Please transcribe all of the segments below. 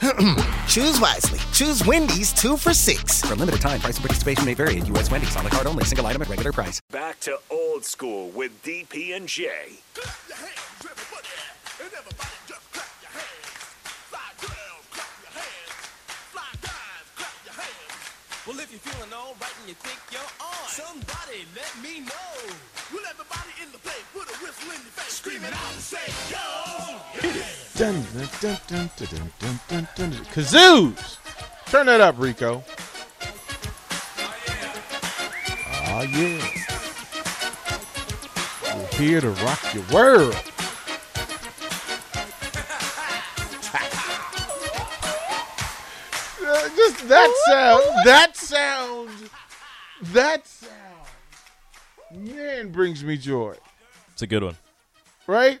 Choose wisely. Choose Wendy's two for six. For a limited time, price and participation may vary at U.S. Wendy's on the card only, single item at regular price. Back to old school with DP and J. Well, if you're feeling all right and you think you're on, somebody let me know. Will everybody in the place put a whistle in your face, screaming out and say, yo! Dun, dun, dun, Kazoos! Turn that up, Rico. Oh, yeah. We're here to rock your world. Uh, just that sound. That sound. That sound. Man brings me joy. It's a good one. Right?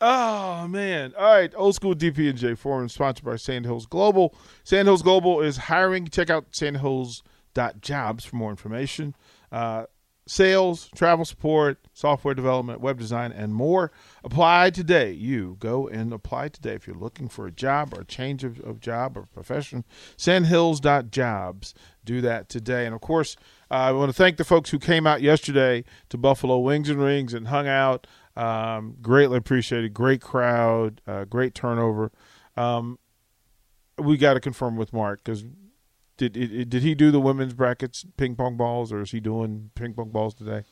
Oh man! All right, old school DP and J forum sponsored by Sandhills Global. Sandhills Global is hiring. Check out sandhills.jobs for more information. Uh, sales, travel support, software development, web design, and more. Apply today. You go and apply today if you're looking for a job or a change of, of job or profession. Sandhills.jobs. Do that today. And of course, uh, I want to thank the folks who came out yesterday to Buffalo Wings and Rings and hung out. Um, greatly appreciated. Great crowd. Uh, great turnover. Um, we got to confirm with Mark because did it, did he do the women's brackets ping pong balls or is he doing ping pong balls today?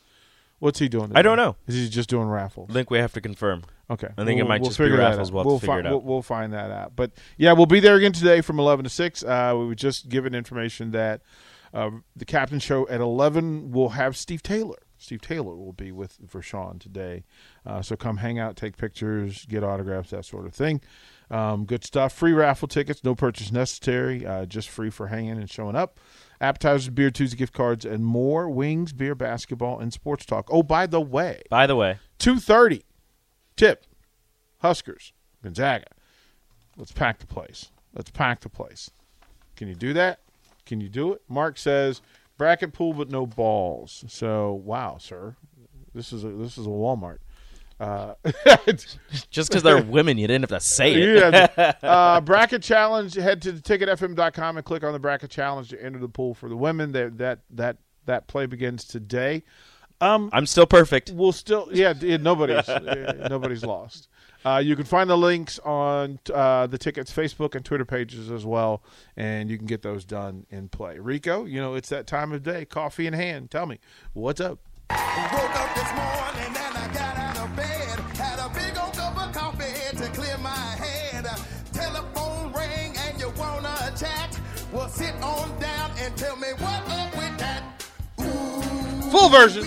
What's he doing? I don't know. Is he just doing raffles? I think we have to confirm. Okay. I think it might just be raffles. We'll we'll figure it out. We'll, we'll find that out. But yeah, we'll be there again today from 11 to 6. Uh, we were just given information that uh, the captain show at 11 will have Steve Taylor. Steve Taylor will be with Vershawn today. Uh, so come hang out, take pictures, get autographs, that sort of thing. Um, good stuff. Free raffle tickets, no purchase necessary, uh, just free for hanging and showing up. Appetizers, beer, Tuesday gift cards, and more. Wings, beer, basketball, and sports talk. Oh, by the way, By the way, two thirty. Tip. Huskers. Gonzaga. Let's pack the place. Let's pack the place. Can you do that? Can you do it? Mark says bracket pool but no balls. So wow, sir. This is a this is a Walmart. Uh, just because they're women, you didn't have to say it. yeah. uh, bracket challenge. Head to ticketfm.com and click on the bracket challenge to enter the pool for the women. That that that that play begins today. I'm still perfect. We'll still, yeah, d- nobody's uh, nobody's lost. Uh, you can find the links on uh, the tickets Facebook and Twitter pages as well, and you can get those done in play. Rico, you know it's that time of day, coffee in hand. Tell me what's up. Woke up this morning and I got out of bed. Had a big old cup of coffee to clear my head. Telephone ring and you wanna chat? Well, sit on down and tell me what up with that. Full version.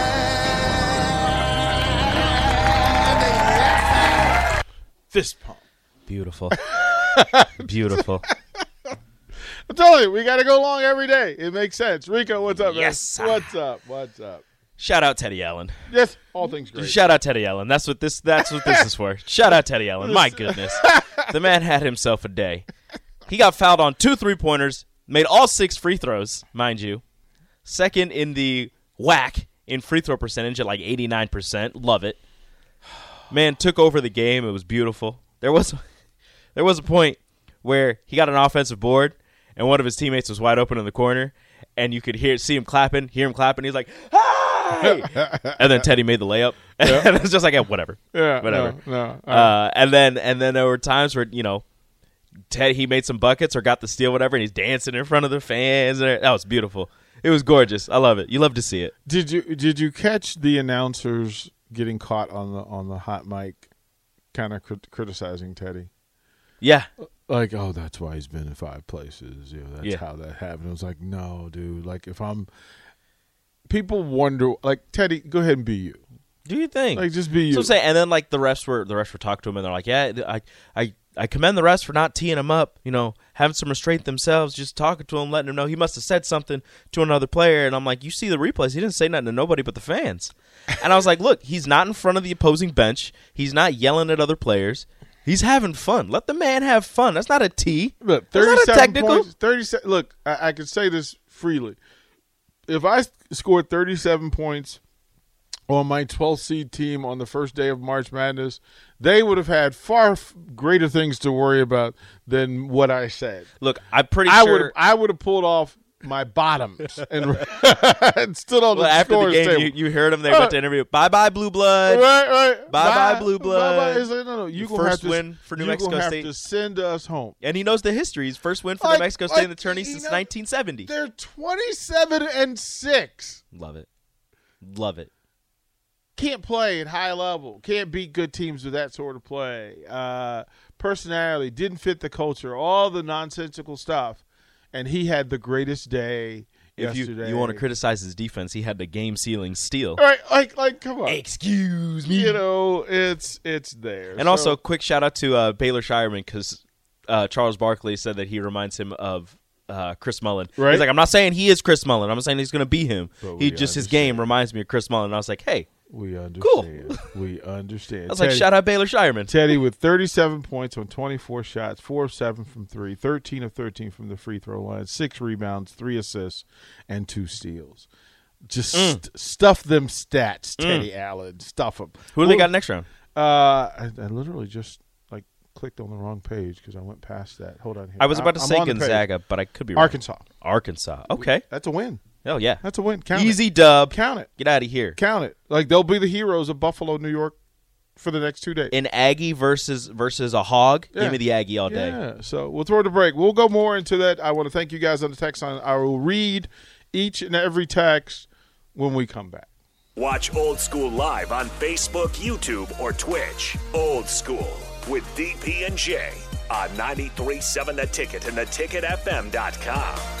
Fist pump. Beautiful. Beautiful. I'm telling you, we got to go long every day. It makes sense. Rico, what's up, man? Yes. What's up? What's up? Shout out Teddy Allen. Yes, all things great. Shout out Teddy Allen. That's what this. That's what this is for. Shout out Teddy Allen. My goodness, the man had himself a day. He got fouled on two three pointers, made all six free throws, mind you. Second in the WAC in free throw percentage at like eighty nine percent. Love it. Man took over the game. It was beautiful. There was, there was a point where he got an offensive board, and one of his teammates was wide open in the corner, and you could hear see him clapping, hear him clapping. He's like, and then Teddy made the layup, and it's just like, yeah, whatever, Yeah, whatever. no, no, uh, and then and then there were times where you know, Ted he made some buckets or got the steal, whatever, and he's dancing in front of the fans. And that was beautiful. It was gorgeous. I love it. You love to see it. Did you did you catch the announcers getting caught on the on the hot mic kind of crit- criticizing Teddy. Yeah, Like, oh, that's why he's been in five places. You know, that's Yeah. how that happened. It was like, no, dude. Like, if I'm, people wonder, like, Teddy, go ahead and be you. do you think? Like, just be you. So I'm saying, and then like the refs were the refs were talking to him, and they're like, "Yeah, I, I, I commend the rest for not teeing him up. You know, having some restraint themselves, just talking to him, letting him know he must have said something to another player." And I'm like, "You see the replays? He didn't say nothing to nobody but the fans." And I was like, "Look, he's not in front of the opposing bench. He's not yelling at other players. He's having fun. Let the man have fun. That's not a T. Look, That's not a thirty-seven technical. points. Thirty-seven. Look, I, I can say this freely. If I scored thirty-seven points on my 12th seed team on the first day of March Madness, they would have had far greater things to worry about than what I said. Look, I'm pretty I sure." would I would have pulled off my bottoms and, and stood on well, the after the game, table. you, you heard him. They Uh, went to interview. Bye bye, Blue Blood. Right, right. Bye-bye, Blue Blood. Bye-bye. Like, no, no. You gonna first have to, win for New Mexico have State. to send us home. And he knows the history. His first win for Like- New Mexico State in the tourney since know, 1970. They're 27 and 6. Love it. Love it. Can't play at high level. Can't beat good teams with that sort of play. Uh, personality didn't fit the culture. All the nonsensical stuff. And he had the greatest day If you, yesterday. you want to criticize his defense, he had the game sealing steal. All right, like, like, come on. Excuse me. You know, it's it's there. And also, So- quick shout out to uh, Baylor Scheierman because uh, Charles Barkley said that he reminds him of uh, Chris Mullin. Right. He's like, I'm not saying he is Chris Mullin. I'm saying he's going to be him. He just his game reminds me of Chris Mullin. And I was like, hey, we understand. Cool. we understand. I was like, shout out Baylor Scheierman. Teddy with 37 points on 24 shots, 4 of 7 from 3, 13 of 13 from the free throw line, 6 rebounds, 3 assists, and 2 steals. Just Mm. st- stuff them stats, Teddy Allen. Stuff them. Who do they got next round? Uh, I, I literally just like clicked on the wrong page because I went past that. Hold on here. I was about to I'm say. Gonzaga, but I could be wrong. Arkansas. Arkansas. Okay. That's a win. Oh, yeah. That's a win. Count Easy It. dub. Count it. Get out of here. Count it. Like they'll be the heroes of Buffalo, New York, for the next two days. An Aggie versus versus a hog. Yeah. Give me the Aggie all day. Yeah, so we'll throw the break. We'll go more into that. I want to thank you guys on the text line. I will read each and every text when we come back. Watch Old School live on Facebook, YouTube, or Twitch. Old School with DP and J on 93.7 The Ticket and theticketfm.com.